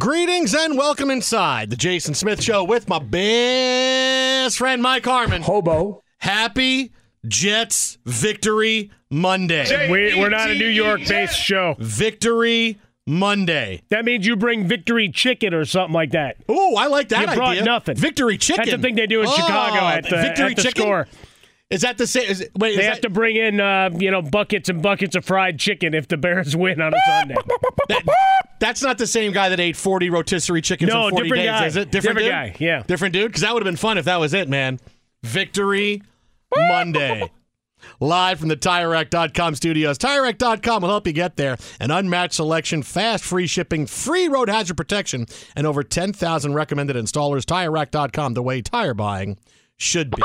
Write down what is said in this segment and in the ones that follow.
Greetings and welcome inside the Jason Smith Show with my best friend Mike Harmon. Hobo. Happy Jets Victory Monday. We, we're not a New York based show. Victory Monday. That means you bring victory chicken or something like that. Oh, I like that you brought idea. nothing. Victory chicken. That's the thing they do in oh, Chicago at the, victory at the chicken? score. Is that the same? Is, wait, they is have that, to bring in, uh, you know, buckets and buckets of fried chicken if the Bears win on a Sunday. that, that's not the same guy that ate 40 rotisserie chickens no, in 40 different days, guy. is it? Different, dude? guy, yeah. Different dude? Because that would have been fun if that was it, man. Victory Monday. Live from the TireRack.com studios. TireRack.com will help you get there. An unmatched selection, fast, free shipping, free road hazard protection, and over 10,000 recommended installers. TireRack.com, the way tire buying should be.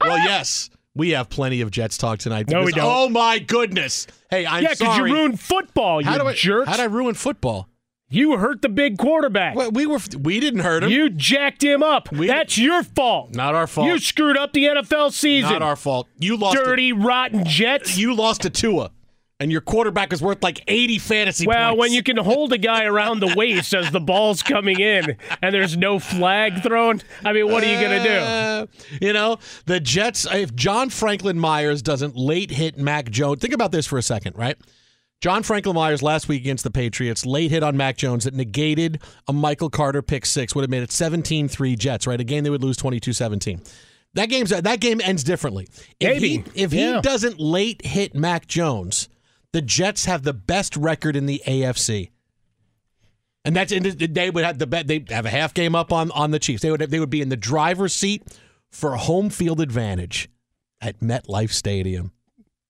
Well, yes. We have plenty of Jets talk tonight. No, we don't. Oh my goodness! Hey, I'm yeah, because you ruined football, you how do I, jerks. How did I ruin football? You hurt the big quarterback. Well, we were we didn't hurt him. You jacked him up. We- That's your fault. Not our fault. You screwed up the NFL season. Not our fault. You lost. Dirty, rotten Jets. You lost to Tua, and your quarterback is worth like eighty fantasy points. well, points. when you can hold a guy around the waist as the ball's coming in and there's no flag thrown, I mean, what are you going to do? Uh, you know, the Jets. If John Franklin Myers doesn't late hit Mac Jones, think about this for a second, right? John Franklin Myers last week against the Patriots, late hit on Mac Jones that negated a Michael Carter pick six, would have made it 17 3 Jets, right? Again, they would lose 22 17. That game's that game ends differently. If Maybe. he if Yeah. he doesn't late hit Mac Jones, the Jets have the best record in the AFC. And that's and they would have the bet they have a half game up on on the Chiefs. They would they would be in the driver's seat for a home field advantage at MetLife Stadium.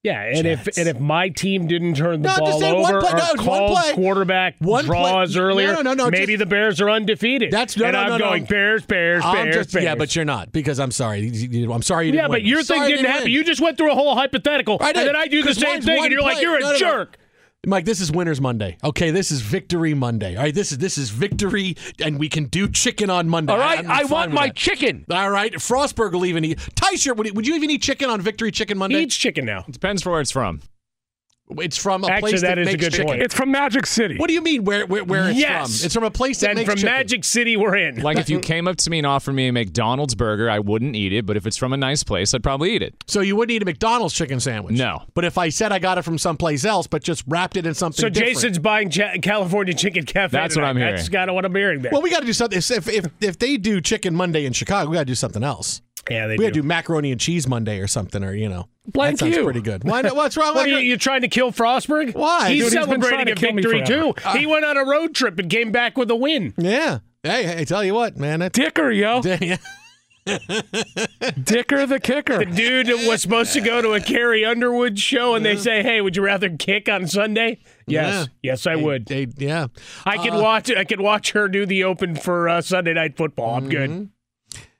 Yeah, and if and if my team didn't turn the No, ball say one over play- or no, one called play. quarterback One play- draws No, earlier, no, no, no, maybe just- the Bears are undefeated. That's no, and no, I'm no, no. going Bears, Bears, I'm Bears, just, Bears. yeah, but you're not because I'm sorry. I'm sorry you didn't yeah, but your Sorry thing you didn't happen. win. You just went through a whole hypothetical, I and then I do the same thing, and you're like, you're a No, no, no. jerk. Mike, this is Winners Monday. Okay, this is Victory Monday. All right, this is this is victory, and we can do chicken on Monday. All right, I'm I want my that. chicken. All right, Frostberg will even eat. Tysher, would, would you even eat chicken on Victory Chicken Monday? He eats chicken now. It depends for where it's from. It's from a Actually, place that that, is a makes good chicken. point. It's from Magic City. What do you mean? Where where, where it's Yes. from? It's from a place that Then makes from chicken. Magic City, we're in. Like if you came up to me and offered me a McDonald's burger, I wouldn't eat it. But if it's from a nice place, I'd probably eat it. So you wouldn't eat a McDonald's chicken sandwich? No. But if I said I got it from someplace else, but just wrapped it in something so different. Jason's buying Cha- California Chicken Cafe. That's what. I'm hearing. That's kind of what I'm hearing there. Well, we got to do something. If, if if they do Chicken Monday in Chicago, we got to do something else. Yeah, they We do. do macaroni and cheese Monday or something, or you know, Blank that sounds you. pretty good. Why? not- What's wrong? What with are you, you trying to kill Frostberg? Why? He's Dude, he's celebrating to a victory too. forever. he ah. went on a road trip and came back with a win. Yeah. Hey, hey, tell you what, man. That's, Dicker, yo. yeah. Dicker the kicker. The dude was supposed to go to a Carrie Underwood show, and they say, "Hey, would you rather kick on Sunday?" Yes, Yeah. yes, I would. they- yeah. I could uh, watch. I could watch her do the open for uh, Sunday Night Football. I'm good. Mm-hmm.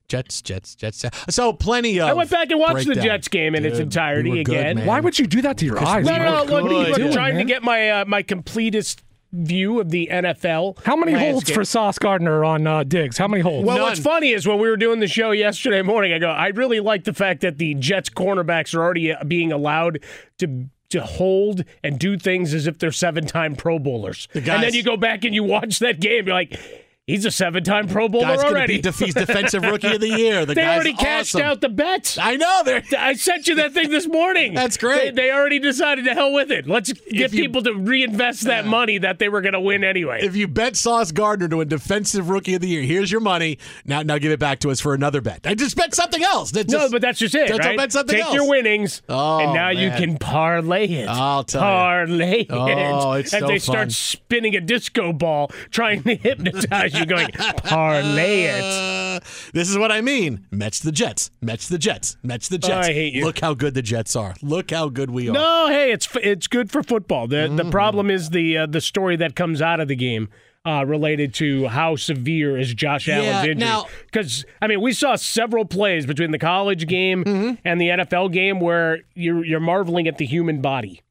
Jets, Jets, Jets. Jets. So plenty of. I went back and watched the. Jets game in its entirety we were good, again. Why would you do that to your eyes? No, no, no. Look, look, What are you trying doing, to get my uh, my completest view of the NFL. How many holds for Sauce Gardner on uh, Diggs? How many holds? Well, None. what's funny is when we were doing the show yesterday morning, I go, I really like the fact that the Jets cornerbacks are already uh, being allowed to to hold and do things as if they're seven-time Pro Bowlers. The and then you go back and you watch that game, you're like, he's a seven-time Pro Bowler Guy's already. be he's defensive rookie of the year. The they guy's already cashed awesome. out the bets. I know. They're. I sent you that thing this morning. That's great. They, they already decided to hell with it. Let's get you- people to reinvest that money that they were going to win anyway. If you bet Sauce Gardner to a defensive rookie of the year, here's your money. Now, now give it back to us for another bet. I just bet something else. That's no, but that's just it, I'll right? bet something Take else. your winnings, Oh, and now you can parlay it. I'll tell you. parlay oh, it. Oh, it's As so they fun. start spinning a disco ball, trying to hypnotize you, going parlay it. This is what I mean. Match the Jets. Match the Jets. Match the Jets. I hate you. Look how good the Jets are. Look how good we are. No, hey, it's it's good for football. The Mm-hmm. the problem is the uh, the story that comes out of the game. Uh, related to how severe is Josh Yeah, Allen's injury? Because I mean, we saw several plays between the college game Mm-hmm. and the NFL game where you're you're marveling at the human body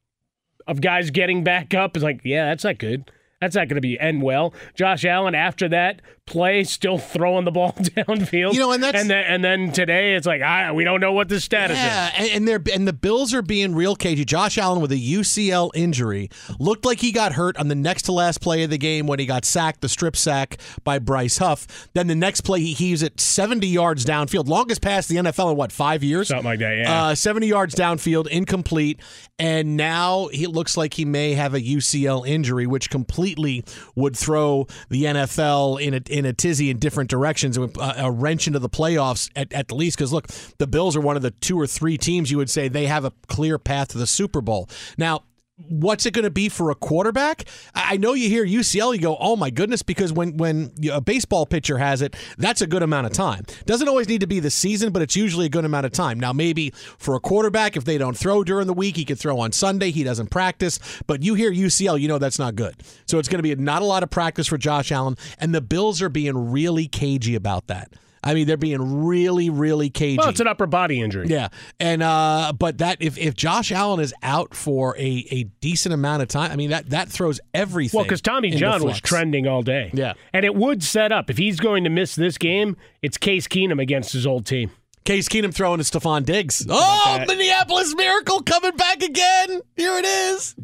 of guys getting back up. It's like, yeah, that's not good. That's not going to be end well. Josh Allen after that play still throwing the ball downfield. You know, and that's- and then and then today it's like, ah, we don't know what the status is. Yeah, and, and they're and the Bills are being real cagey. Josh Allen with a UCL injury looked like he got hurt on the next to last play of the game when he got sacked, the strip sack by Bryce Huff. Then the next play he heaves it 70 yards downfield, longest pass the NFL in what five years? Something like that, yeah. Uh, 70 yards downfield, incomplete, and now he looks like he may have a UCL injury, which completely would throw the NFL in a in a tizzy in different directions, a, uh, a wrench into the playoffs at, at least. Because look, the Bills are one of the two or three teams you would say they have a clear path to the Super Bowl. Now, what's it going to be for a quarterback? I know you hear UCL, you go, oh my goodness, because when when a baseball pitcher has it, that's a good amount of time. Doesn't always need to be the season, but it's usually a good amount of time. Now, maybe for a quarterback, if they don't throw during the week, he could throw on Sunday. He doesn't practice, but you hear UCL, you know that's not good. So it's going to be not a lot of practice for Josh Allen, and the Bills are being really cagey about that. I mean, they're being really, really cagey. Well, it's an upper body injury. Yeah, and uh, but that if, if Josh Allen is out for a, a decent amount of time, I mean that that throws everything. Well, because Tommy John was trending all day. Yeah. And it would set up, if he's going to miss this game, it's Case Keenum against his old team. Case Keenum throwing to Stefon Diggs. Oh. Minneapolis Miracle coming back again. Here it is.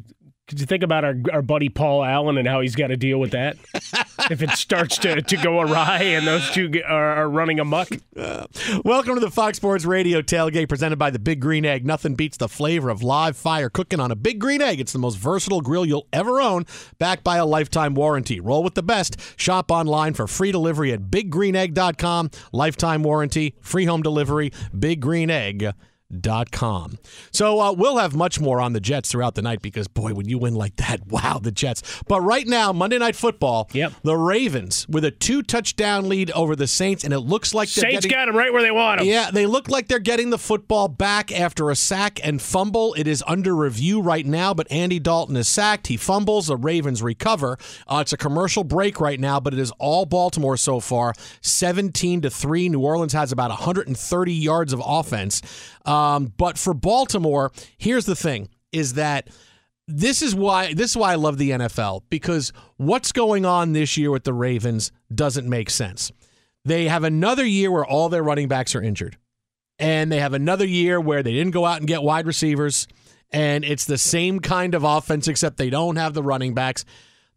Could you think about our, our buddy Paul Allen and how he's got to deal with that? if it starts to, to go awry and those two are, are running amok? Welcome to the Fox Sports Radio tailgate presented by the Big Green Egg. Nothing beats the flavor of live fire cooking on a Big Green Egg. It's the most versatile grill you'll ever own, backed by a lifetime warranty. Roll with the best. Shop online for free delivery at biggreenegg.com. Lifetime warranty, free home delivery, biggreenegg.com. Com. So uh, we'll have much more on the Jets throughout the night because boy, when you win like that, wow, the Jets. But right now, Monday Night Football, Yep. the Ravens with a two touchdown lead over the Saints, and it looks like they're Saints getting, got them right where they want them. yeah, they look like they're getting the football back after a sack and fumble. It is under review right now, but Andy Dalton is sacked. He fumbles. The Ravens recover. Uh, it's a commercial break right now, but it is all Baltimore so far, seventeen to three. New Orleans has about 130 yards of offense. Um, but for Baltimore, here's the thing: is that this is why this is why I love the NFL because what's going on this year with the Ravens doesn't make sense. They have another year where all their running backs are injured. And they have another year where they didn't go out and get wide receivers and it's the same kind of offense except they don't have the running backs.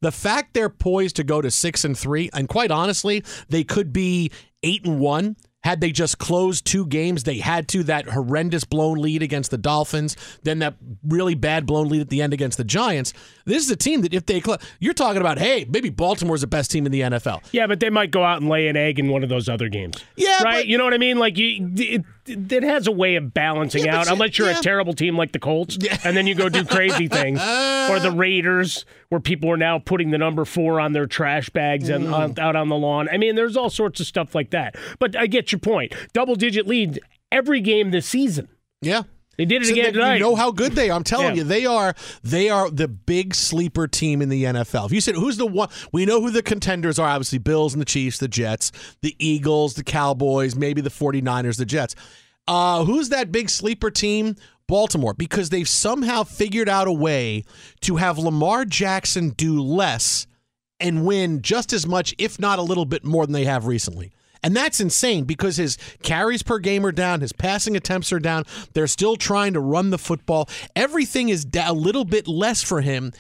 The fact they're poised to go to 6 and 3 and quite honestly, they could be 8 and 1 had they just closed two games, they had to that horrendous blown lead against the Dolphins, then that really bad blown lead at the end against the Giants. This is a team that if they cl- you're talking about, hey, maybe Baltimore's the best team in the NFL. Yeah, but they might go out and lay an egg in one of those other games. Yeah, right. but- you know what I mean? Like you, it, it has a way of balancing Yeah, out. unless you're yeah. a terrible team like the Colts, and then you go do crazy things, or the Raiders, where people are now putting the number four on their trash bags and Mm. on, out on the lawn. I mean, there's all sorts of stuff like that. But I get your point. Double digit lead every game this season. Yeah. They did it So again tonight. You know how good they are. I'm telling Yeah. you, they are they are the big sleeper team in the NFL. If you said who's the one, we know who the contenders are. Obviously, Bills and the Chiefs, the Jets, the Eagles, the Cowboys, maybe the 49ers, the Jets. Uh, who's that big sleeper team? Baltimore, because they've somehow figured out a way to have Lamar Jackson do less and win just as much, if not a little bit more than they have recently. And that's insane because his carries per game are down, his passing attempts are down. They're still trying to run the football. Everything is a little bit less for him,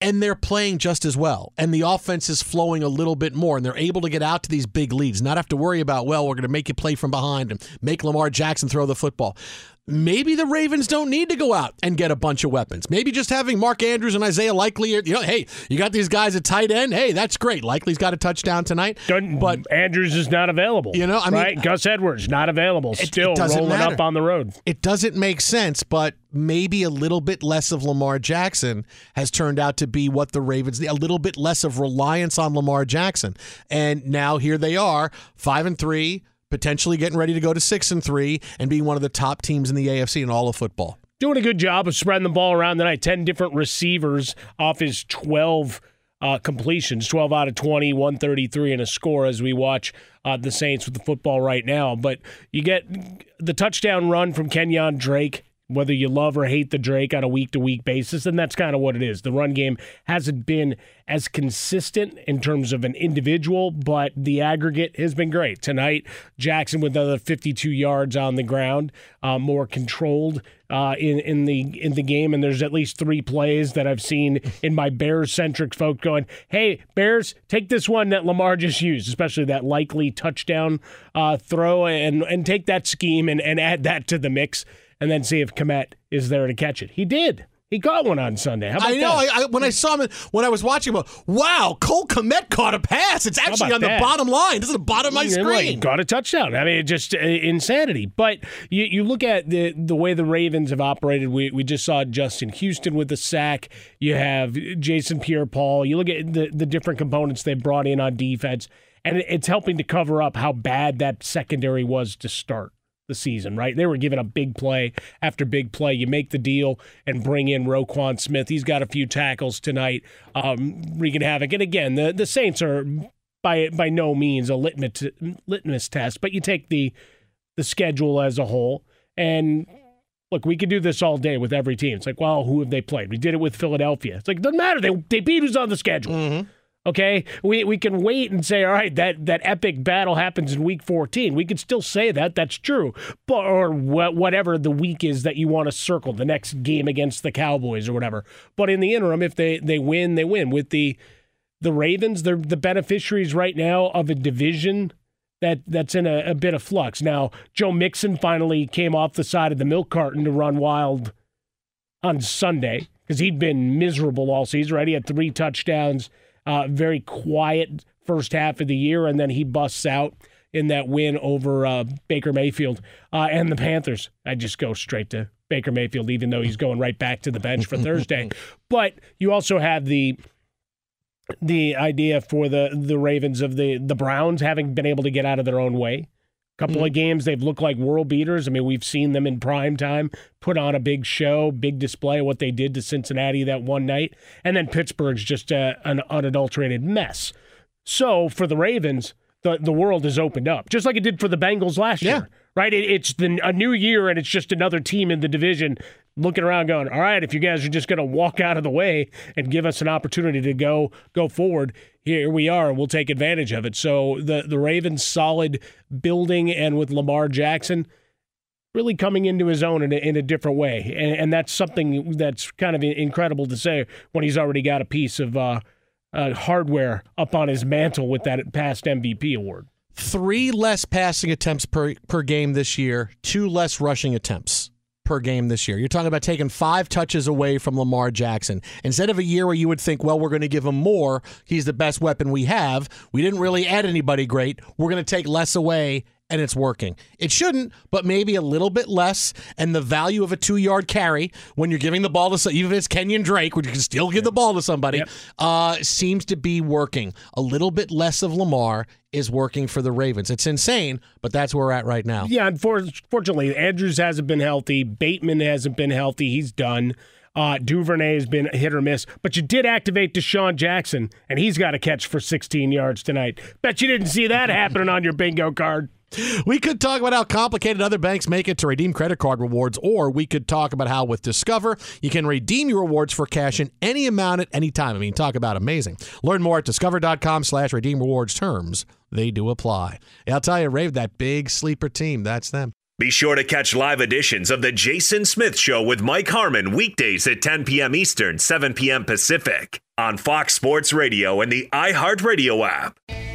and they're playing just as well. And the offense is flowing a little bit more, and they're able to get out to these big leads, not have to worry about, well, we're going to make you play from behind and make Lamar Jackson throw the football. Maybe the Ravens don't need to go out and get a bunch of weapons. Maybe just having Mark Andrews and Isaiah Likely, you know, hey, you got these guys at tight end. Hey, that's great. Likely's got a touchdown tonight. But Andrews is not available. You know, I mean- right? Gus Edwards not available. It- it Still doesn't rolling matter. up on the road. it doesn't make sense, but maybe a little bit less of Lamar Jackson has turned out to be what the Ravens a little bit less of reliance on Lamar Jackson. And now here they are, 5 and 3, potentially getting ready to go to 6 and 3 and being one of the top teams in the AFC in all of football. doing a good job of spreading the ball around tonight. 10 different receivers off his 12 uh, completions, 12 out of 20, 133 and a score as we watch uh, the Saints with the football right now. But you get the touchdown run from Kenyan Drake. Whether you love or hate the Drake on a week to week basis, and that's kind of what it is. The run game hasn't been as consistent in terms of an individual, but the aggregate has been great. Tonight, Jackson with another 52 yards on the ground, uh, more controlled uh, in in the in the game, and there's at least three plays that I've seen in my Bears centric folk going, "Hey Bears, take this one that Lamar just used, especially that likely touchdown uh, throw, and and take that scheme and and add that to the mix, and then see if Kmet is there to catch it." He did. He got one on Sunday. How about I know. that? I, I, when I saw him, when I was watching him, wow, Cole Kmet caught a pass. It's actually on the bottom line. This is the bottom of my Yeah, like, screen. got a touchdown. I mean, just uh, insanity. But you, you look at the the way the Ravens have operated. We we just saw Justin Houston with the sack. You have Jason Pierre-Paul. You look at the the different components they brought in on defense, and it- it's helping to cover up how bad that secondary was to start the season, right? They were giving up big play after big play. You make the deal and bring in Roquan Smith. He's got a few tackles tonight, um, wreaking havoc. And again, the, the Saints are by by no means a litmus litmus test, but you take the the schedule as a whole and look, we could do this all day with every team. It's like, well, who have they played? We did it with Philadelphia. It's like doesn't matter. They they beat who's on the schedule. Okay, we we can wait and say, all right, that that epic battle happens in week 14. We could still say that that's true, but or wha- whatever the week is that you want to circle the next game against the Cowboys or whatever. But in the interim, if they they win, they win. With the the Ravens, they're the beneficiaries right now of a division that that's in a, a bit of flux. Now, Joe Mixon finally came off the side of the milk carton to run wild on Sunday because he'd been miserable all season. Right, he had three touchdowns, uh, very quiet first half of the year, and then he busts out. in that win over uh, Baker Mayfield uh, and the Panthers. I just go straight to Baker Mayfield, even though he's going right back to the bench for Thursday. But you also have the the idea for the the Ravens of the the Browns having been able to get out of their own way. Couple mm-hmm. of games they've looked like world beaters. I mean, we've seen them in prime time put on a big show, big display of what they did to Cincinnati that one night, and then Pittsburgh's just a, an unadulterated mess. So for the Ravens, the the world has opened up, just like it did for the Bengals last year. Right? It, it's the, a new year, and it's just another team in the division looking around, going, "All right, if you guys are just going to walk out of the way and give us an opportunity to go go forward, here we are, and we'll take advantage of it." So the the Ravens solid building, and with Lamar Jackson really coming into his own in a, in a different way, and, and that's something that's kind of incredible to say when he's already got a piece of. Uh, uh, hardware up on his mantle with that past MVP award. Three less passing attempts per per game this year, two less rushing attempts per game this year. You're talking about taking five touches away from Lamar Jackson. Instead of a year where you would think, well, we're going to give him more, he's the best weapon we have. We didn't really add anybody great. We're going to take less away and it's working. It shouldn't, but maybe a little bit less. And the value of a two yard carry when you're giving the ball to some, even if it's Kenyan Drake, which you can still give the ball to somebody, Yep. uh, seems to be working. A little bit less of Lamar is working for the Ravens. It's insane, but that's where we're at right now. Yeah, unfortunately, Andrews hasn't been healthy. Bateman hasn't been healthy. He's done. Uh, Duvernay has been hit or miss, but you did activate DeSean Jackson, and he's got a catch for 16 yards tonight. Bet you didn't see that happening on your bingo card. We could talk about how complicated other banks make it to redeem credit card rewards, or we could talk about how with Discover you can redeem your rewards for cash in any amount at any time. I mean, talk about amazing. Learn more at discover.com slash redeem rewards terms. They do apply. I'll tell you, Rave, that big sleeper team, that's them. Be sure to catch live editions of The Jason Smith Show with Mike Harmon weekdays at 10 p.m. Eastern, 7 p.m. Pacific on Fox Sports Radio and the iHeartRadio app.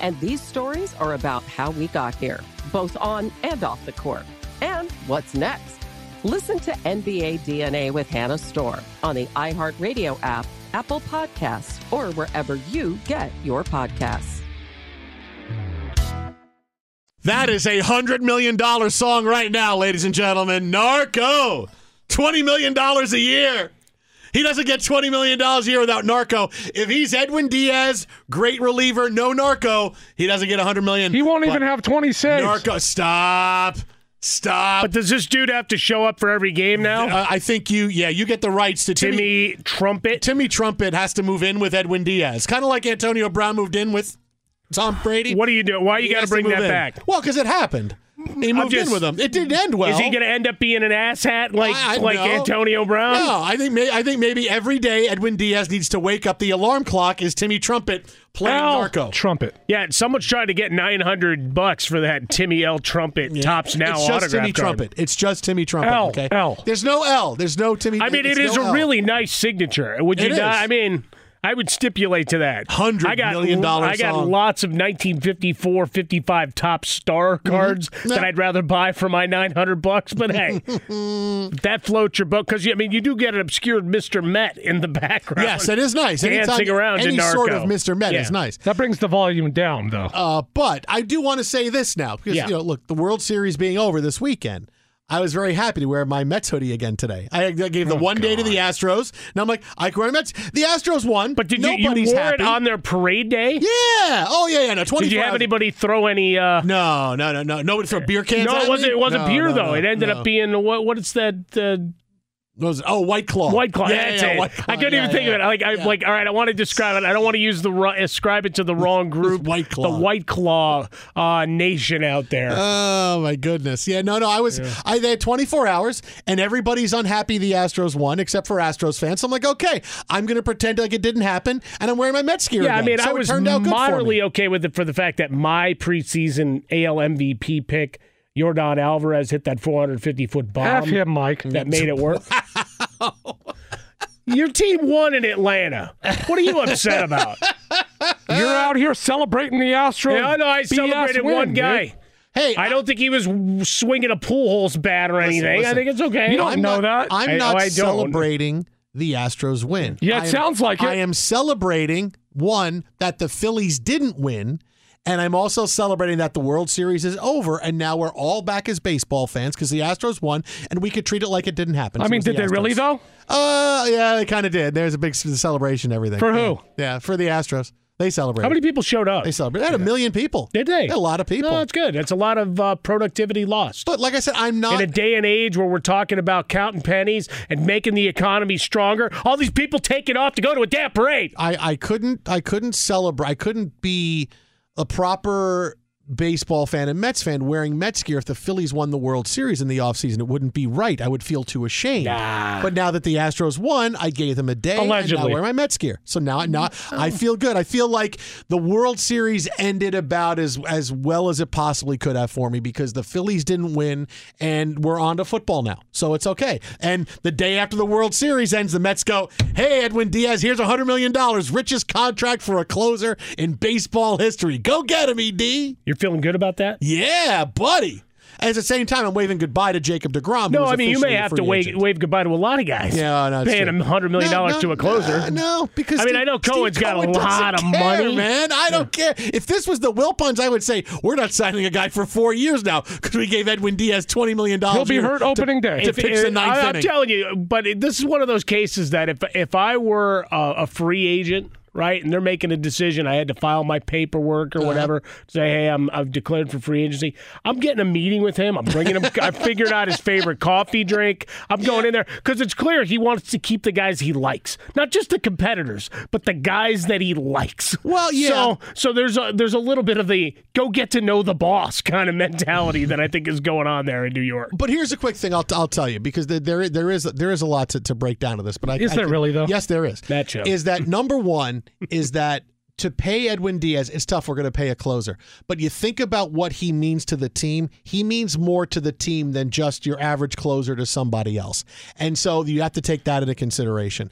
And these stories are about how we got here, both on and off the court. And what's next? Listen to NBA DNA with Hannah Storm on the iHeartRadio app, Apple Podcasts, or wherever you get your podcasts. That is a hundred million dollar song right now, ladies and gentlemen. Narco, twenty million dollars a year. He doesn't get twenty million dollars a year without Narco. If he's Edwin Diaz, great reliever, no Narco, he doesn't get a hundred million. He won't even have twenty saves. Narco, stop. Stop. But does this dude have to show up for every game now? Uh, I think you, yeah, you get the rights to Timmy, Trumpet. Timmy Trumpet has to move in with Edwin Diaz, kind of like Antonio Brown moved in with Tom Brady. What do you do? Why you He got to bring that in. back? Well, because it happened. He moved just- in with him. It didn't end well. Is he going to end up being an asshat like I- I- like no. Antonio Brown? No, I think may, I think maybe every day Edwin Diaz needs to wake up. The alarm clock is Timmy Trumpet playing Al Narco. Trumpet. Yeah, someone's trying to get nine hundred bucks for that Timmy L. Trumpet tops now it's just autograph Timmy card. Trumpet. It's just Timmy Trumpet. L, okay. L. There's no L. There's no Timmy. I mean, it's is no a L. really nice signature. Would you It not? I mean, I would stipulate to that. Hundred I got, million dollar I got song. lots of 1954, 55 top star cards Mm-hmm. that I'd rather buy for my 900 bucks. But hey, that floats your boat because I mean, you do get an obscured Mr. Met in the background. Yes, that is nice. Dancing Anytime- around any to sort of Mr. Met Yeah. is nice. That brings the volume down, though. Uh, but I do want to say this now because Yeah. you know, look, the World Series being over this weekend. I was very happy to wear my Mets hoodie again today. I I gave the Oh, one day to the Astros. Now I'm like, I can wear Mets. The Astros won, But did you, you Nobody's wore happy. it on their parade day? Yeah. Oh yeah, yeah. No. Twenty. Did you have anybody throw any? Uh, No, no, no, no. Nobody throw beer cans. no, it wasn't. It wasn't No, beer no, though. no, it ended up being what? What is that? Uh, was? Oh, White Claw. White Claw. Yeah, yeah, it. White Claw. I couldn't Yeah, even think yeah, of it. Like, I yeah. like. All right, I want to describe it. I don't want to use the ascribe it to the wrong group. White Claw. The White Claw uh, nation out there. Oh my goodness! Yeah, no, no. I was I they had 24 hours, and everybody's unhappy the Astros won, except for Astros fans. So I'm like, okay, I'm going to pretend like it didn't happen, and I'm wearing my Mets gear. yeah, I mean, So I was turned out good for me. moderately okay with it for the fact that my preseason AL MVP pick, Yordan Alvarez, hit that 450 foot bomb. Have him, Mike. That made it work. Your team won in Atlanta. What are you upset about? You're out here celebrating the Astros. Yeah, I know. I BS celebrated win, one guy. dude. Hey, I don't think he was swinging a pool holes bat or anything. I listen. think it's okay. You don't I'm know not, that. I'm I- not oh, I don't. celebrating the Astros win. Yeah, it I am- sounds like it. I am celebrating one that the Phillies didn't win. And I'm also celebrating that the World Series is over, and now we're all back as baseball fans because the Astros won, and we could treat it like it didn't happen. I So mean, it's the did they really though? Uh, yeah, they kind of did. There's a big celebration, and everything. For who? Yeah, for the Astros. They celebrated. How many people showed up? They celebrated. They had a million people. Did they? A lot of people. No, that's good. That's a lot of uh, productivity lost. but like I said, I'm not. in a day and age where we're talking about counting pennies and making the economy stronger, all these people taking off to go to a damn parade. I, I couldn't I couldn't celebrate I couldn't be a proper baseball fan and Mets fan wearing Mets gear if the Phillies won the World Series in the offseason. It wouldn't be right. I would feel too ashamed. Nah. But now that the Astros won, I gave them a day and now Allegedly. I wear my Mets gear. So now now I feel good. I feel like the World Series ended about as as well as it possibly could have for me because the Phillies didn't win and we're on to football now. So it's okay. And the day after the World Series ends, the Mets go, Hey Edwin Diaz, here's a hundred million dollars, richest contract for a closer in baseball history. Go get him, ED. You're feeling good about that? Yeah, buddy. At the same time, I'm waving goodbye to Jacob Degrom. No, I mean you may have to wave, wave goodbye to a lot of guys. Yeah, no, paying him hundred million dollars No, to a closer. uh, no, because I mean Steve- I know Cohen's Steve got Cohen a lot of care, money, man. I don't care. If this was the Wilpons, I would say we're not signing a guy for four years now because we gave Edwin Diaz twenty million dollars. He'll be hurt opening day. to If- pitch the ninth I, am telling you, but it, this is one of those cases that if if I were a, a free agent, right, and they're making a decision, I had to file my paperwork Uh-huh. or whatever, say, hey, I'm I've declared for free agency. I'm getting a meeting with him. I'm bringing him. I figured out his favorite coffee drink. I'm going in there because it's clear he wants to keep the guys he likes, not just the competitors, but the guys that he likes. Well, yeah. So so there's a there's a little bit of the go get to know the boss kind of mentality that I think is going on there in New York. But here's a quick thing I'll, I'll tell you because there there is there is a lot to, to break down to this. But I, Is I there think- really, though? Yes, there is. That show. is that number one is that to pay Edwin Diaz, it's tough. We're going to pay a closer, but you think about what he means to the team. He means more to the team than just your average closer to somebody else, and so you have to take that into consideration.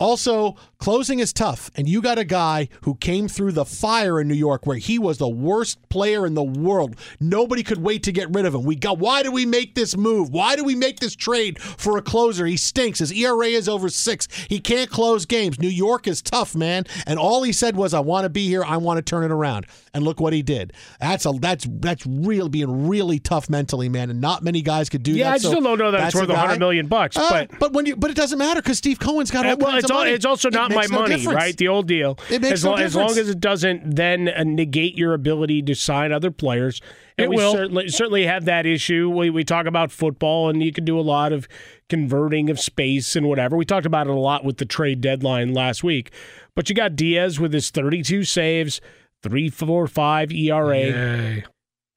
Also, closing is tough, and you got a guy who came through the fire in New York where he was the worst player in the world. Nobody could wait to get rid of him. We got why do we make this move? Why do we make this trade for a closer? He stinks. His ERA is over six. He can't close games. New York is tough, man. And all he said was, "I want to be here. I want to turn it around." And look what he did. That's a that's that's real being really tough mentally, man. And not many guys could do Yeah, that. I So still don't know that it's that's worth a hundred million bucks, Uh, but but when you but it doesn't matter because Steve Cohen's got all Uh, well, it's of all, money. it's also It my no money, difference. right? The old deal. It makes as, no long, as long as it doesn't then uh, negate your ability to sign other players. And It we will. certainly certainly have that issue. We we talk about football, and you can do a lot of converting of space and whatever. We talked about it a lot with the trade deadline last week. But you got Diaz with his 32 saves, three four five ERA. Yay.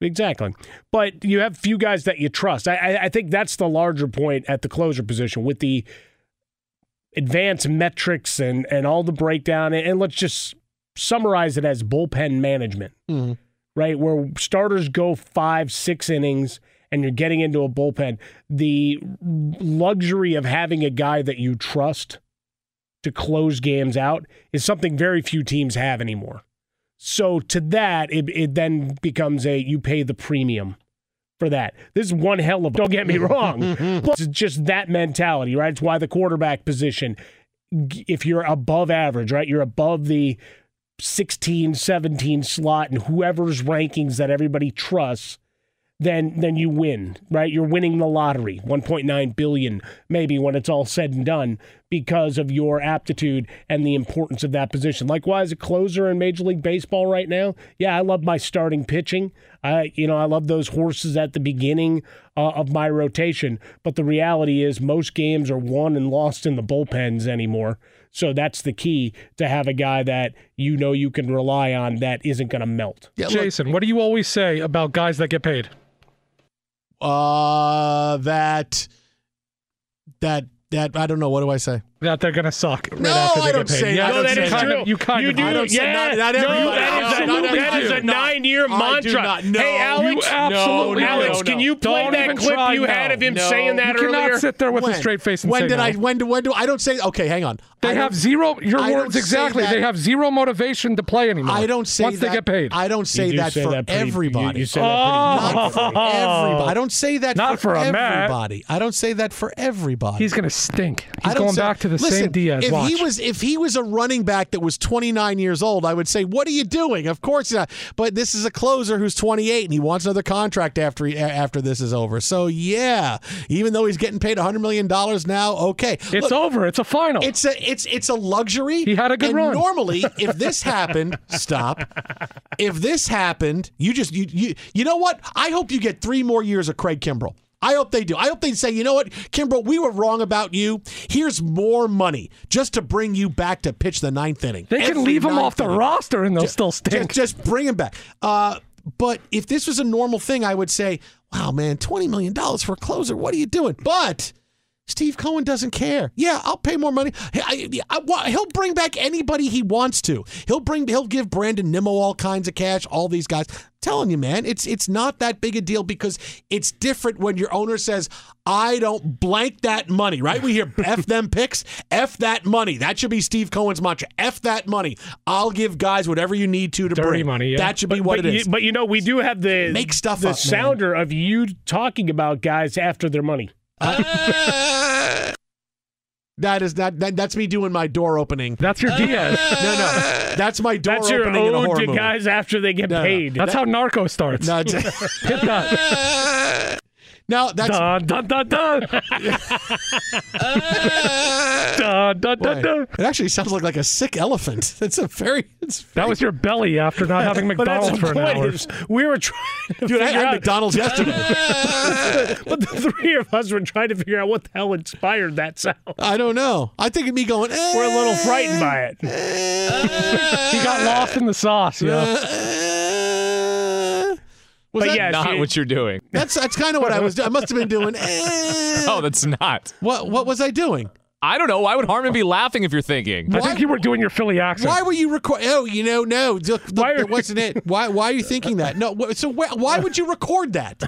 Exactly. But you have few guys that you trust. I, I, I think that's the larger point at the closer position with the advanced metrics and, and all the breakdown. And, let's just summarize it as bullpen management, Mhm. right? Where starters go five, six innings and you're getting into a bullpen. The luxury of having a guy that you trust to close games out is something very few teams have anymore. So to that, it, it then becomes a you pay the premium for that. This is one hell of. Don't get me wrong, it's just that mentality, right? It's why the quarterback position, if you're above average, right, you're above the 16, 17 slot and whoever's rankings that everybody trusts. Then, then you win, right? You're winning the lottery, 1.9 billion, maybe when it's all said and done, because of your aptitude and the importance of that position. Likewise, a closer in Major League Baseball right now. Yeah, I love my starting pitching. I, you know, I love those horses at the beginning uh, of my rotation. But the reality is, most games are won and lost in the bullpens anymore. So that's the key to have a guy that you know you can rely on that isn't going to melt. Jason, what do you always say about guys that get paid? Uh, that that that I don't know. What do I say? That they're gonna suck. Right No, after they I don't get paid. say yeah, that. No, that you is kind true. Of, you kind You of do, I don't yeah. not, not No, that is a- not that everybody. is a nine-year I do mantra. not. No, Hey, Alex. You absolutely no, Alex, no, can you play Don't that clip try you had of him No. saying that you cannot earlier? sit there with when? a straight face and when say did no. I? When do? When do? I don't say. Okay, hang on. They I have zero. Your I words exactly. They have zero motivation to play anymore. I don't say once that. they get paid. I don't say that for everybody. you- you say that oh. Not for everybody. I don't say that Not for everybody. I don't say that for everybody. He's gonna stink. I He's going back to the Listen, same Diaz. If Watch. he was if he was a running back that was 29 years old, I would say, "What are you doing?" Of course not. But this is a closer who's 28 and he wants another contract after he, after this is over. So yeah, even though he's getting paid 100 million dollars now, okay, it's Look, over. It's a final. It's a it's it's a luxury. He had a good and run. Normally, if this happened, stop. If this happened, you just you you you know what? I hope you get three more years of Craig Kimbrel. I hope they do. I hope they say, you know what, Kimbrel, we were wrong about you. Here's more money just to bring you back to pitch the ninth inning. they can leave him off the inning. roster and they'll Just- still stink. Just, just bring him back. Uh, but if this was a normal thing, I would say, wow, man, $20 million for a closer. What are you doing? But Steve Cohen doesn't care. Yeah, I'll pay more money. I, I, I, he'll bring back anybody he wants to. He'll bring. He'll give Brandon Nimmo all kinds of cash. All these guys. telling you, man, it's it's not that big a deal because it's different when your owner says, "I don't blank that money." Right? We hear "f them picks," "f that money." That should be Steve Cohen's mantra. "F that money." I'll give guys whatever you need to to Dirty bring. money. Yeah. That should be but, what but it you- is. but you know, we do have the Make stuff the up, man. sounder of you talking about guys after their money. That is that, that that's me doing my door opening. That's your Diaz. no, no, that's my door That's your opening a ode to movie. guys after they get No, paid. That's how Narco starts. No, Hit that. no, that's dun dun dun dun. dun dun dun dun. it actually sounds like like a sick elephant. It's a very. It's That was your belly after not having McDonald's for an hour. is, we were trying to dude. I figure had out- McDonald's yesterday. but the three of us were trying to figure out what the hell inspired that sound. I don't know. I think of me going. Eh, We're a little frightened by it. He got lost in the sauce. Yeah. eh. Was But that, yeah, Not she- what you're doing. that's that's kind of what I was. doing. I must have been doing. eh. No, that's not. What what was I doing? I don't know. Why would Harmon be laughing if you're thinking? I think you were doing your Philly accent. Why were you record? Oh, you know, no, look, look, Why are- that wasn't it. Why why are you thinking that? No, so wh- why would you record that?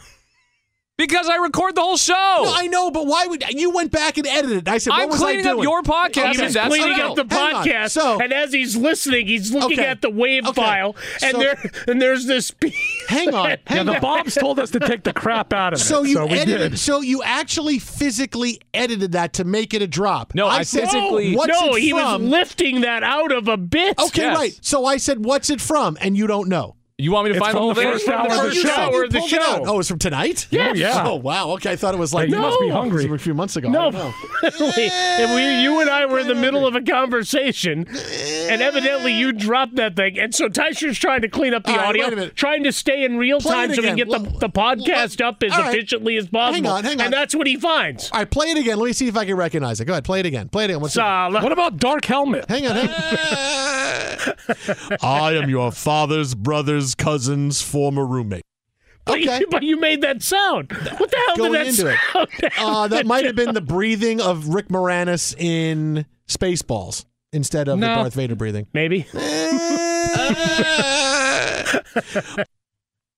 Because I record the whole show. No, I know, but why would you went back and edited it? I said, what I'm was I cleaning up your podcast. He was That's cleaning not- up the podcast, So- and as he's listening, he's looking Okay. at the wave Okay. file, and So- there and there's this. Hang on, Yeah, hang the on. Bobs told us to take the crap out of So it. you so we edited. did. So you actually physically edited that to make it a drop. No, I said, physically- What's no, it he was lifting that out of a bit. Okay, Yes. right. So I said, "What's it from?" And you don't know. You want me to It's find the from whole the thing? first hour the of the show. hour of the it show. Oh, it's from tonight. Yes. Yeah. Oh wow. Okay, I thought it was like Hey, you must be hungry. It was a few months ago. I No, and we, you and I were in the middle of a conversation, and evidently you dropped that thing. And so Tysher's trying to clean up the All right, audio, wait a minute. trying to stay in real Play time it so we can get the, Look, the podcast up as all right. efficiently as possible. Hang on, hang on. And that's what he finds. All right, play it again. Let me see if I can recognize it. Go ahead, play it again. Play it again. What's it? Sala. What about Dark Helmet? Hang on, hang on. I am your father's brother's cousin's former roommate. But, Okay. you, but you made that sound. What the hell Going did that into it. Uh, that might have been the breathing of Rick Moranis in Spaceballs instead of the No. Darth Vader breathing. Maybe.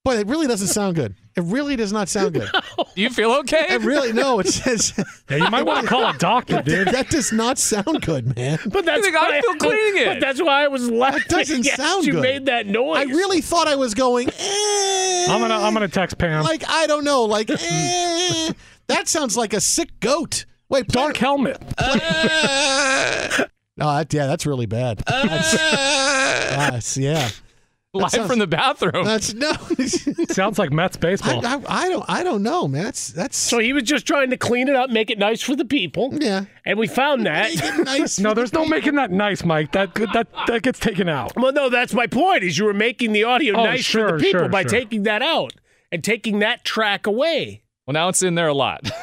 Boy, it really doesn't sound good. It really does not sound good. Do you feel okay? It really no. It says Yeah, you might want to call a doctor, dude. that does not sound good, man. But that's think I why feel cleaning But it? that's why I was laughing. That doesn't as sound you good. made that noise. I really thought I was going. Eh, I'm gonna I'm gonna text Pam. like I don't know. Like eh, that sounds like a sick goat. Wait, play- Dark Helmet. Oh, that, yeah, that's really bad. That's, that's- yeah. Live sounds- from the bathroom. That's no. Sounds like Mets baseball. I, I don't. I don't know, man. That's that's. So he was just trying to clean it up, make it nice for the people. yeah. And we found that. Nice. no, there's the no people. making that nice, Mike. That that that gets taken out. Well, no, that's my point. Is you were making the audio Oh, nice for the people sure, by sure. taking that out and taking that track away. well, now it's in there a lot.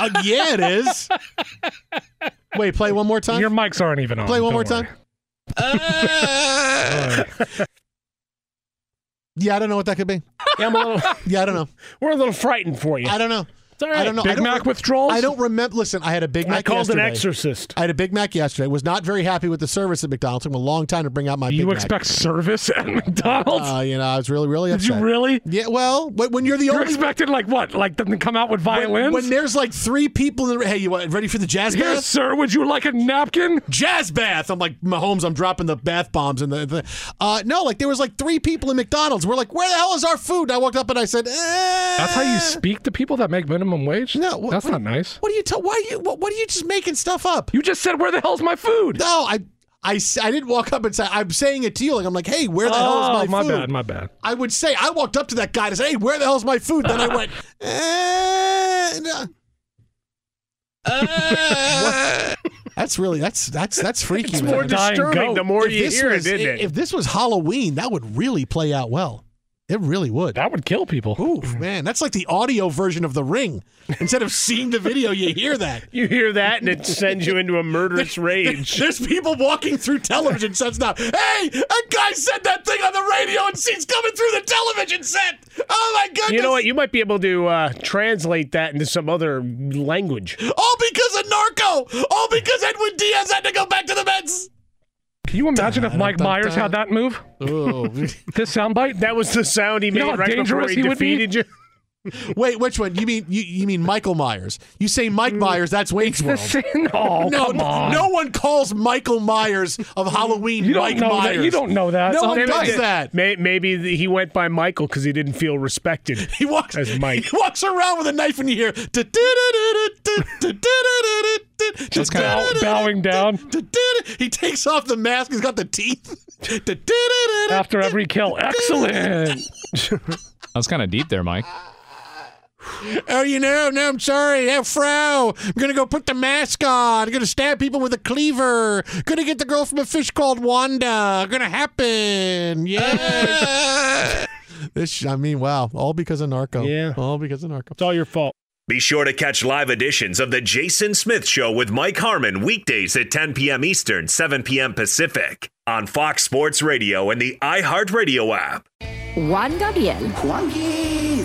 Uh, yeah, it is. Wait, play one more time. Your mics aren't even on. play one don't more worry. time. Yeah, I don't know what that could be. Yeah, I'm a little, Yeah, I don't know. we're a little frightened for you. I don't know. It's all right. I don't know. Big I don't Mac re- withdrawals. I don't remember. Listen, I had a Big Mac I called yesterday. an exorcist. I had a Big Mac yesterday. Was not very happy with the service at McDonald's. Took me a long time to bring out my You Big expect service at McDonald's? Uh, you know, I was really, really Did you really? Yeah. Well, when when you're the You're only expecting like what? Like them to come out with violins? when there's like three people in the hey, you ready for the jazz bath? sir, would you like a napkin? Jazz bath. I'm like Mahomes. I'm dropping the bath bombs and the, the uh, no, like there was like three people in McDonald's. We're like, where the hell is our food? And I walked up and I said, eh. That's how you speak to people that make minimum wage? No, what- that's what- not nice. What are you? T- why are you? What, what are you just making stuff up? You just said, "Where the hell's my food?" No, I. I, I didn't walk up and say I'm saying it to you like I'm like hey where the hell is oh, my, my food bad, my bad. I would say I walked up to that guy to say hey where the hell's my food then I went eh, no. What? that's really that's that's that's freaky It's man. more disturbing the more if you hear was, it, isn't it? if this was Halloween that would really play out well It really would. That would kill people. Oof, man, that's like the audio version of the ring. Instead of seeing the video, you hear that. You hear that, and it sends you into a murderous rage. There's people walking through television sets now. Hey, a guy said that thing on the radio, and he's coming through the television set. Oh my goodness! You know what? You might be able to uh, translate that into some other language. All because of Narco. All because Edwin Diaz had to go back to the Mets. Can you imagine if Mike Myers had that move? Oh, this soundbite? That was the sound he You know made right before dangerous he, he would be? defeated you. Wait, which one? You mean you, you mean Michael Myers? You say Mike mm. Myers? That's Wayne's World. no, come on. no one calls Michael Myers of Halloween You don't Mike know that- you don't know that. No one Maybe- does that. May, maybe he went by Michael because he didn't feel respected. He walks as Mike. He walks around with a knife, and you hear. Just kind of bowing down He takes off the mask. He's got the teeth. after every kill. Excellent. That was kind of deep there, Mike. Oh, you know, no, I'm sorry. Hey, Frau, I'm gonna go put the mask on. I'm gonna stab people with a cleaver. Gonna get the girl from a fish called Wanda. Gonna happen. Yeah. this, I mean, wow, all because of Narco. Yeah. all because of Narco. It's all your fault. Be sure to catch live editions of The Jason Smith Show with Mike Harmon weekdays at 10 p.m. Eastern, 7 p.m. Pacific on Fox Sports Radio and the iHeartRadio app. Juan Gabriel, Juanquis,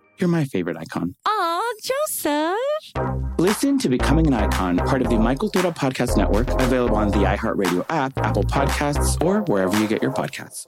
You're my favorite icon. Aw, Joseph! Listen to Becoming an Icon, part of the My Cultura Podcast Network, available on the iHeartRadio app, Apple Podcasts, or wherever you get your podcasts.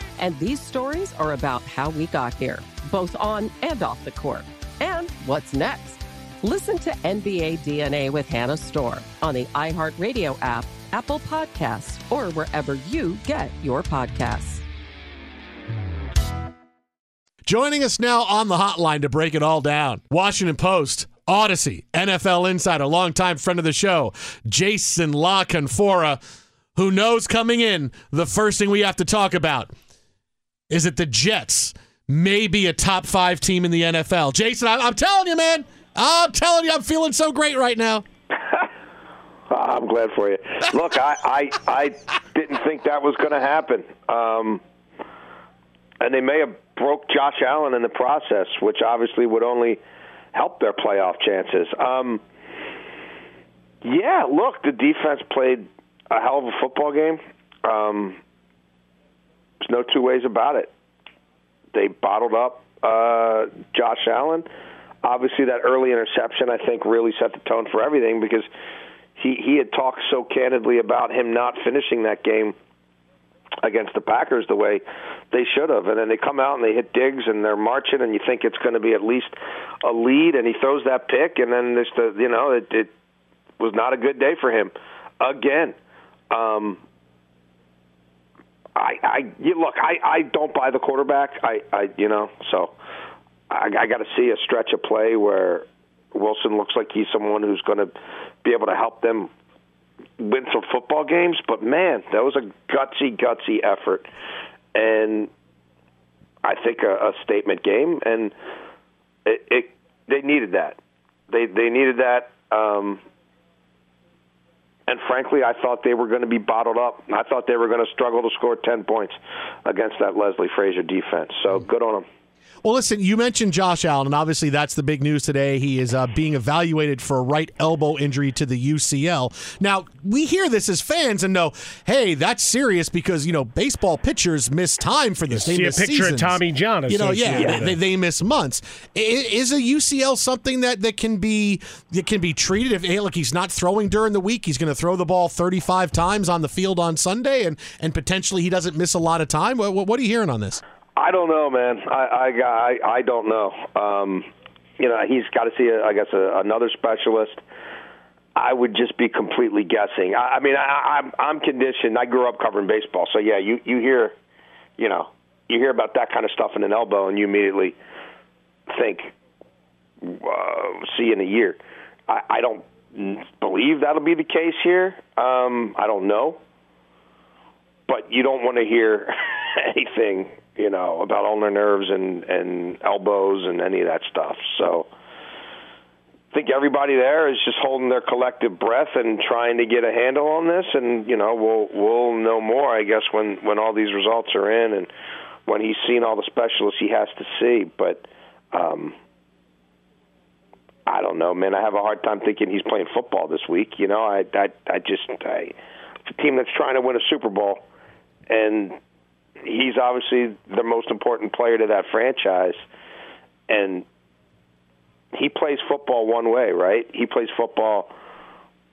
And these stories are about how we got here, both on and off the court. And what's next? Listen to NBA DNA with Hannah Storm on the iHeartRadio app, Apple Podcasts, or wherever you get your podcasts. Joining us now on the hotline to break it all down, Washington Post, Audacy, NFL insider, longtime friend of the show, Jason La Canfora, who knows coming in the first thing we have to talk about is that the Jets may be a top five team in the NFL. Jason, I- I'm telling you, man, I'm telling you, I'm feeling so great right now. I'm glad for you. Look, I, I I didn't think that was going to happen, um, and they may have broke Josh Allen in the process, which obviously would only help their playoff chances. Um, yeah, look, the defense played a hell of a football game. Um, there's no two ways about it. They bottled up uh, Josh Allen. Obviously, that early interception, I think, really set the tone for everything because he he had talked so candidly about him not finishing that game against the Packers the way they should have. And then they come out and they hit Diggs and they're marching, and you think it's going to be at least a lead, and he throws that pick, and then there's the you know it, it was not a good day for him again. Um, I, I you look, I, I don't buy the quarterback. I, I you know, so I, I got to see a stretch of play where Wilson looks like he's someone who's going to be able to help them win some football games. But man, that was a gutsy, gutsy effort, and I think a, a statement game, and it, it they needed that. They they needed that. Um, and frankly, I thought they were going to be bottled up. I thought they were going to struggle to score 10 points against that Leslie Frazier defense. So good on them. Well, listen, you mentioned Josh Allen, and obviously that's the big news today. He is uh, being evaluated for a right elbow injury to the UCL. Now, we hear this as fans and know, hey, that's serious because, you know, baseball pitchers miss time for this. You they see a picture of. Tommy John You know, yeah, they, they, they miss months. Is a UCL something that, that can be that can be treated if, hey, look, he's not throwing during the week. He's going to throw the ball 35 times on the field on Sunday, and, and potentially he doesn't miss a lot of time. What, what are you hearing on this? I don't know, man. I I I, I don't know. Um, you know, he's got to see, a, I guess, a, another specialist. I would just be completely guessing. I, I mean, I, I'm I'm conditioned. I grew up covering baseball, so yeah, you you hear, you know, you hear about that kind of stuff in an elbow, and you immediately think, uh, see in a year. I, I don't believe that'll be the case here. Um, I don't know, but you don't want to hear anything, you know, about ulnar nerves and and elbows and any of that stuff. So. I think everybody there is just holding their collective breath and trying to get a handle on this, and you know we'll we'll know more, I guess, when when all these results are in and when he's seen all the specialists he has to see. But um, I don't know, man. I have a hard time thinking he's playing football this week. You know, I I I just I, it's a team that's trying to win a Super Bowl, and he's obviously the most important player to that franchise, and he plays football one way, right? He plays football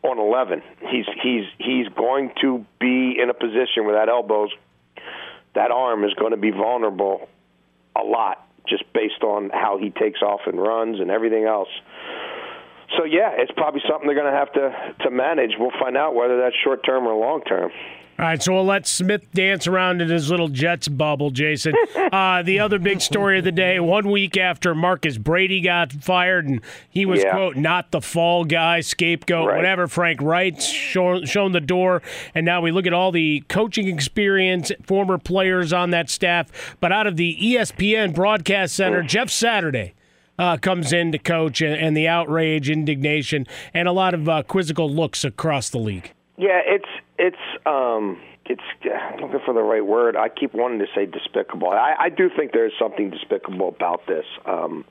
on 11. He's he's he's going to be in a position where that elbow's that arm is going to be vulnerable a lot just based on how he takes off and runs and everything else. So yeah, it's probably something they're going to have to to manage. We'll find out whether that's short term or long term. All right, so we'll let Smith dance around in his little Jets bubble, Jason. Uh, the other big story of the day one week after Marcus Brady got fired, and he was, Yeah. quote, not the fall guy, scapegoat, Right. whatever. Frank Reich's shown, shown the door, and now we look at all the coaching experience, former players on that staff. But out of the ESPN Broadcast Center, Jeff Saturday. Uh, comes in to coach and, and the outrage, indignation, and a lot of uh, quizzical looks across the league. Yeah, it's it's um it's looking for the right word. I keep wanting to say despicable. I, I do think there's something despicable about this. Um,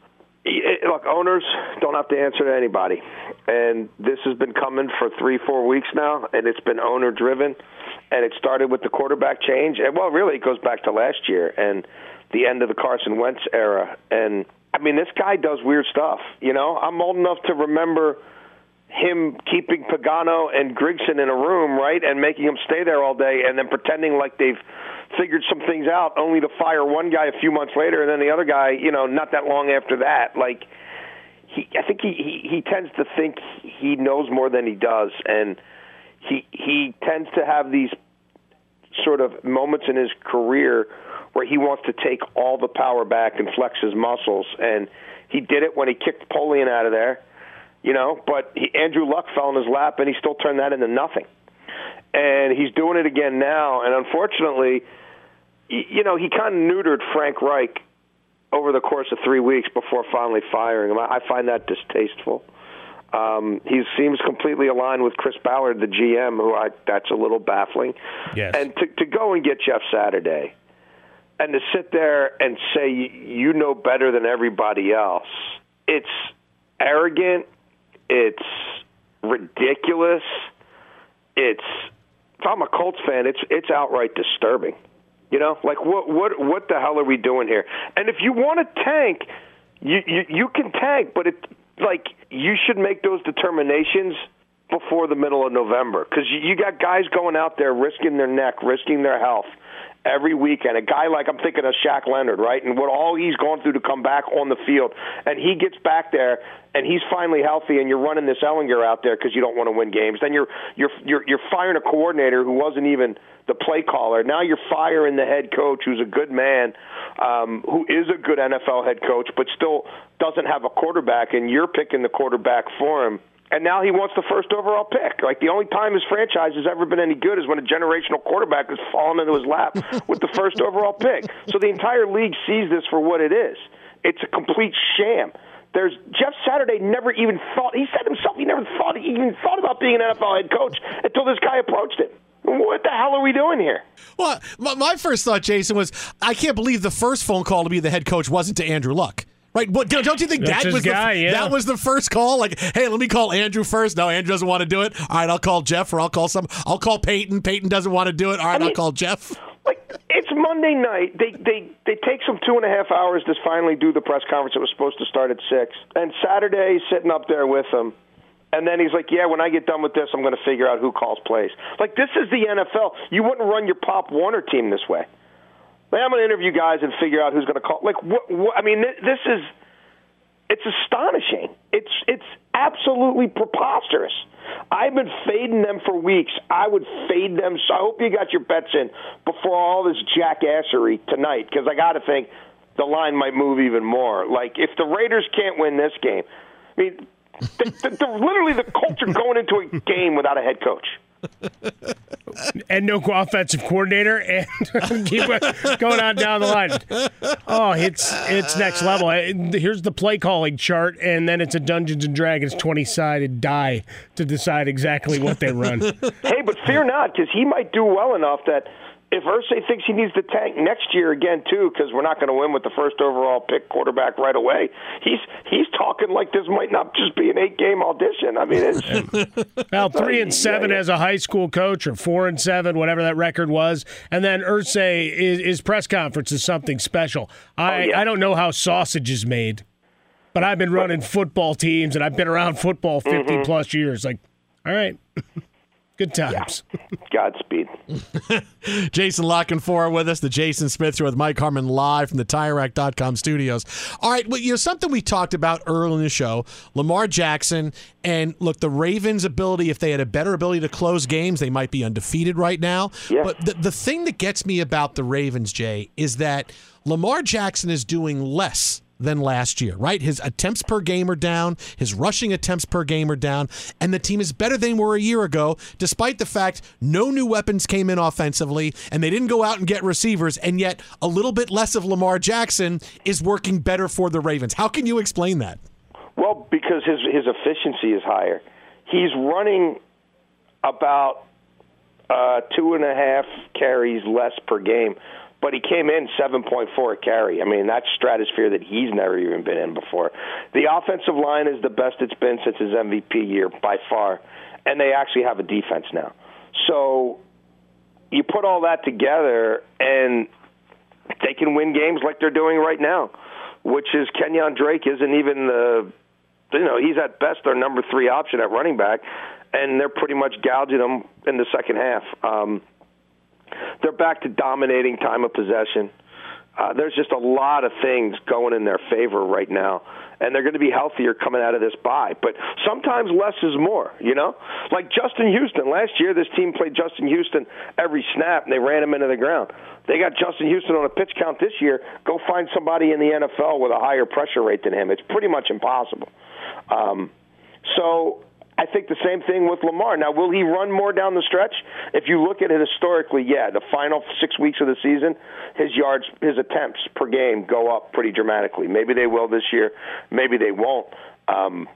it, look, owners don't have to answer to anybody, and this has been coming for three, four weeks now, and it's been owner driven, and it started with the quarterback change, and well, really, it goes back to last year and the end of the Carson Wentz era, and I mean, this guy does weird stuff. You know, I'm old enough to remember him keeping Pagano and Grigson in a room, right, and making them stay there all day, and then pretending like they've figured some things out, only to fire one guy a few months later, and then the other guy, you know, not that long after that. Like, he, I think he, he he tends to think he knows more than he does, and he he tends to have these sort of moments in his career where he wants to take all the power back and flex his muscles, and he did it when he kicked Polian out of there you know. But he, Andrew Luck fell in his lap, and he still turned that into nothing. And he's doing it again now. And unfortunately, you know, he kind of neutered Frank Reich over the course of three weeks before finally firing him. I find that distasteful. Um, he seems completely aligned with Chris Ballard, the GM, who I that's a little baffling. Yes. And to to go and get Jeff Saturday, and to sit there and say you know better than everybody else, it's arrogant it's ridiculous. It's if I'm a Colts fan, it's it's outright disturbing. You know, like what what what the hell are we doing here? And if you want to tank, you you, you can tank, but it like you should make those determinations before the middle of November because you, got guys going out there risking their neck, risking their health every weekend. A guy like I'm thinking of Shaq Leonard, right? And what all he's gone through to come back on the field, and he gets back there and he's finally healthy, and you're running this Ehlinger out there because you don't want to win games. Then you're you're you're you're firing a coordinator who wasn't even the play caller. Now you're firing the head coach, who's a good man, um, who is a good NFL head coach, but still doesn't have a quarterback, and you're picking the quarterback for him and now he wants the first overall pick. Like the only time his franchise has ever been any good is when a generational quarterback has fallen into his lap with the first overall pick. So the entire league sees this for what it is. It's a complete sham. There's Jeff Saturday never even thought. He said himself he never thought he even thought about being an NFL head coach until this guy approached him. What the hell are we doing here? Well, my first thought, Jason, was I can't believe the first phone call to be the head coach wasn't to Andrew Luck. Right? But don't you think That's that was guy, the, yeah. that was the first call? Like, hey, let me call Andrew first. No, Andrew doesn't want to do it. All right, I'll call Jeff, or I'll call some. I'll call Peyton. Peyton doesn't want to do it. All right, I'll call Jeff. Like, It's Monday night. They they they take some two and a half hours to finally do the press conference. It was supposed to start at six, and Saturday he's sitting up there with them. And then he's like, "Yeah, when I get done with this, I'm going to figure out who calls plays." Like this is the NFL. You wouldn't run your Pop Warner team this way. Like, I'm going to interview guys and figure out who's going to call. Like, what, what? I mean, this is it's astonishing. It's it's absolutely preposterous. I've been fading them for weeks. I would fade them. So I hope you got your bets in before all this jackassery tonight, because I got to think the line might move even more. Like if the Raiders can't win this game, I mean, the, the, the, literally the Colts are going into a game without a head coach. And no offensive coordinator, and keep going on down the line. Oh, it's it's next level. Here's the play calling chart, and then it's a Dungeons and Dragons twenty sided die to decide exactly what they run. hey, but fear not, because he might do well enough that if Irsay thinks he needs to tank next year again too, because we're not going to win with the first overall pick quarterback right away, he's he's talking like this might not just be an eight game audition. I mean, it's well three and seven as a high school coach, or four and seven, whatever that record was, and then Irsay is, his press conference is something special. I yeah. I don't know how sausage is made, but I've been running football teams and I've been around football 50 Mhm. plus years. Like, all right. Good times. Godspeed. Jason La Canfora with us, the Jason Smith Show with Mike Harmon live from the TireRack.com studios. All right, well, you know, something we talked about early in the show, Lamar Jackson, and look, the Ravens' ability, if they had a better ability to close games, they might be undefeated right now. But the, the thing that gets me about the Ravens, Jay, is that Lamar Jackson is doing less than last year, right? His attempts per game are down, his rushing attempts per game are down, and the team is better than were a year ago, despite the fact no new weapons came in offensively and they didn't go out and get receivers, and yet a little bit less of Lamar Jackson is working better for the Ravens. How can you explain that? Well, because his his efficiency is higher. He's running about uh, two and a half carries less per game, but he came in 7.4 carry. I mean, that's stratosphere that he's never even been in before. The offensive line is the best it's been since his MVP year by far, and they actually have a defense now. So you put all that together, and they can win games like they're doing right now, which is Kenyan Drake isn't even the, you know, he's at best their number three option at running back, and they're pretty much gouging him in the second half. Um, they're back to dominating time of possession. Uh, there's just a lot of things going in their favor right now, and they're going to be healthier coming out of this bye. But sometimes less is more, you know? Like Justin Houston. Last year, this team played Justin Houston every snap, and they ran him into the ground. They got Justin Houston on a pitch count this year. Go find somebody in the NFL with a higher pressure rate than him. It's pretty much impossible. Um, so I think the same thing with Lamar. Now, will he run more down the stretch? If you look at it historically, yeah, the final six weeks of the season, his yards, his attempts per game go up pretty dramatically. Maybe they will this year, maybe they won't. Um,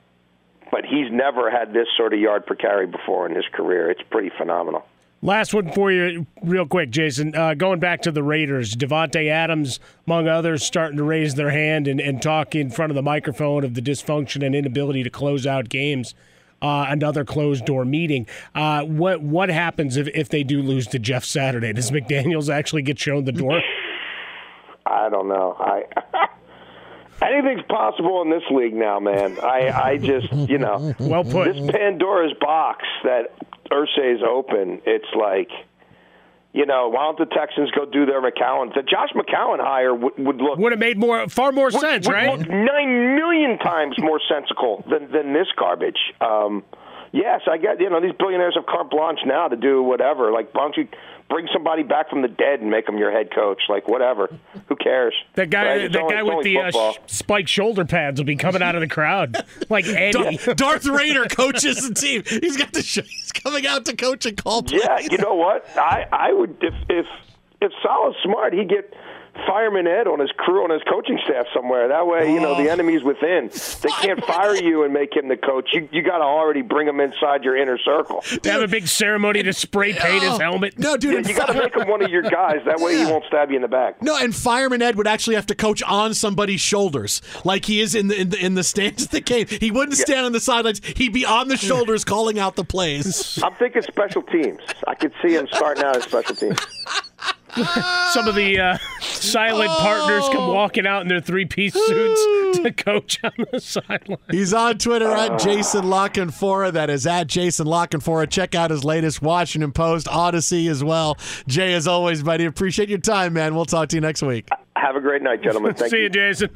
but he's never had this sort of yard per carry before in his career. It's pretty phenomenal. Last one for you, real quick, Jason. Uh, going back to the Raiders, Davante Adams, among others, starting to raise their hand and, and talk in front of the microphone of the dysfunction and inability to close out games. Uh, another closed door meeting. Uh, what what happens if, if they do lose to Jeff Saturday? Does McDaniels actually get shown the door? I don't know. I anything's possible in this league now, man. I I just you know well put. This Pandora's box that Irsay's open. It's like. You know, why don't the Texans go do their McCown? The Josh McCown hire would, would look would have made more far more would, sense, would right? Look nine million times more sensical than than this garbage. Um, yes, I get. You know, these billionaires have carte blanche now to do whatever. Like, why don't you bring somebody back from the dead and make them your head coach? Like, whatever. Who cares? That guy, Right? It's that only- guy with the uh, football. sh- spiked shoulder pads will be coming out of the crowd like Eddie. Dar- Darth Raider coaches the team. He's got the sh- he's coming out to coach and call plays. Yeah, you know what? I I would if if if Salah's smart, he'd get Fireman Ed on his crew on his coaching staff somewhere. That way, you know, the oh. enemy's within. They can't fire you and make him the coach. You you got to already bring him inside your inner circle. They have a big ceremony to spray paint his oh. helmet. No, dude, Yeah, you got to make him one of your guys. That way, he won't stab you in the back. No, and Fireman Ed would actually have to coach on somebody's shoulders, like he is in the in the, in the stands at the game. He wouldn't stand on the sidelines. He'd be on the shoulders calling out the plays. I'm thinking special teams. I could see him starting out as special teams. Some of the uh, silent partners come walking out in their three piece suits to coach on the sideline. He's on Twitter at Jason La Canfora. That is at Jason La Canfora. Check out his latest Washington Post, Audacy as well. Jay, as always, buddy, appreciate your time, man. We'll talk to you next week. Have a great night, gentlemen. Thank See you. you, Jason.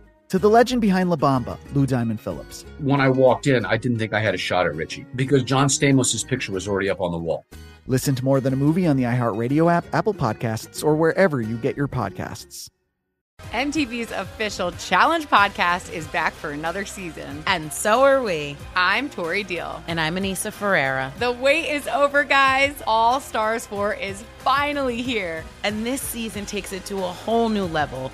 To the legend behind La Bamba, Lou Diamond Phillips. When I walked in, I didn't think I had a shot at Richie because John Stamos' picture was already up on the wall. Listen to more than a movie on the iHeartRadio app, Apple Podcasts, or wherever you get your podcasts. MTV's official Challenge podcast is back for another season. And so are we. I'm Tori Deal. And I'm Aneesa Ferreira. The wait is over, guys. All Stars 4 is finally here. And this season takes it to a whole new level.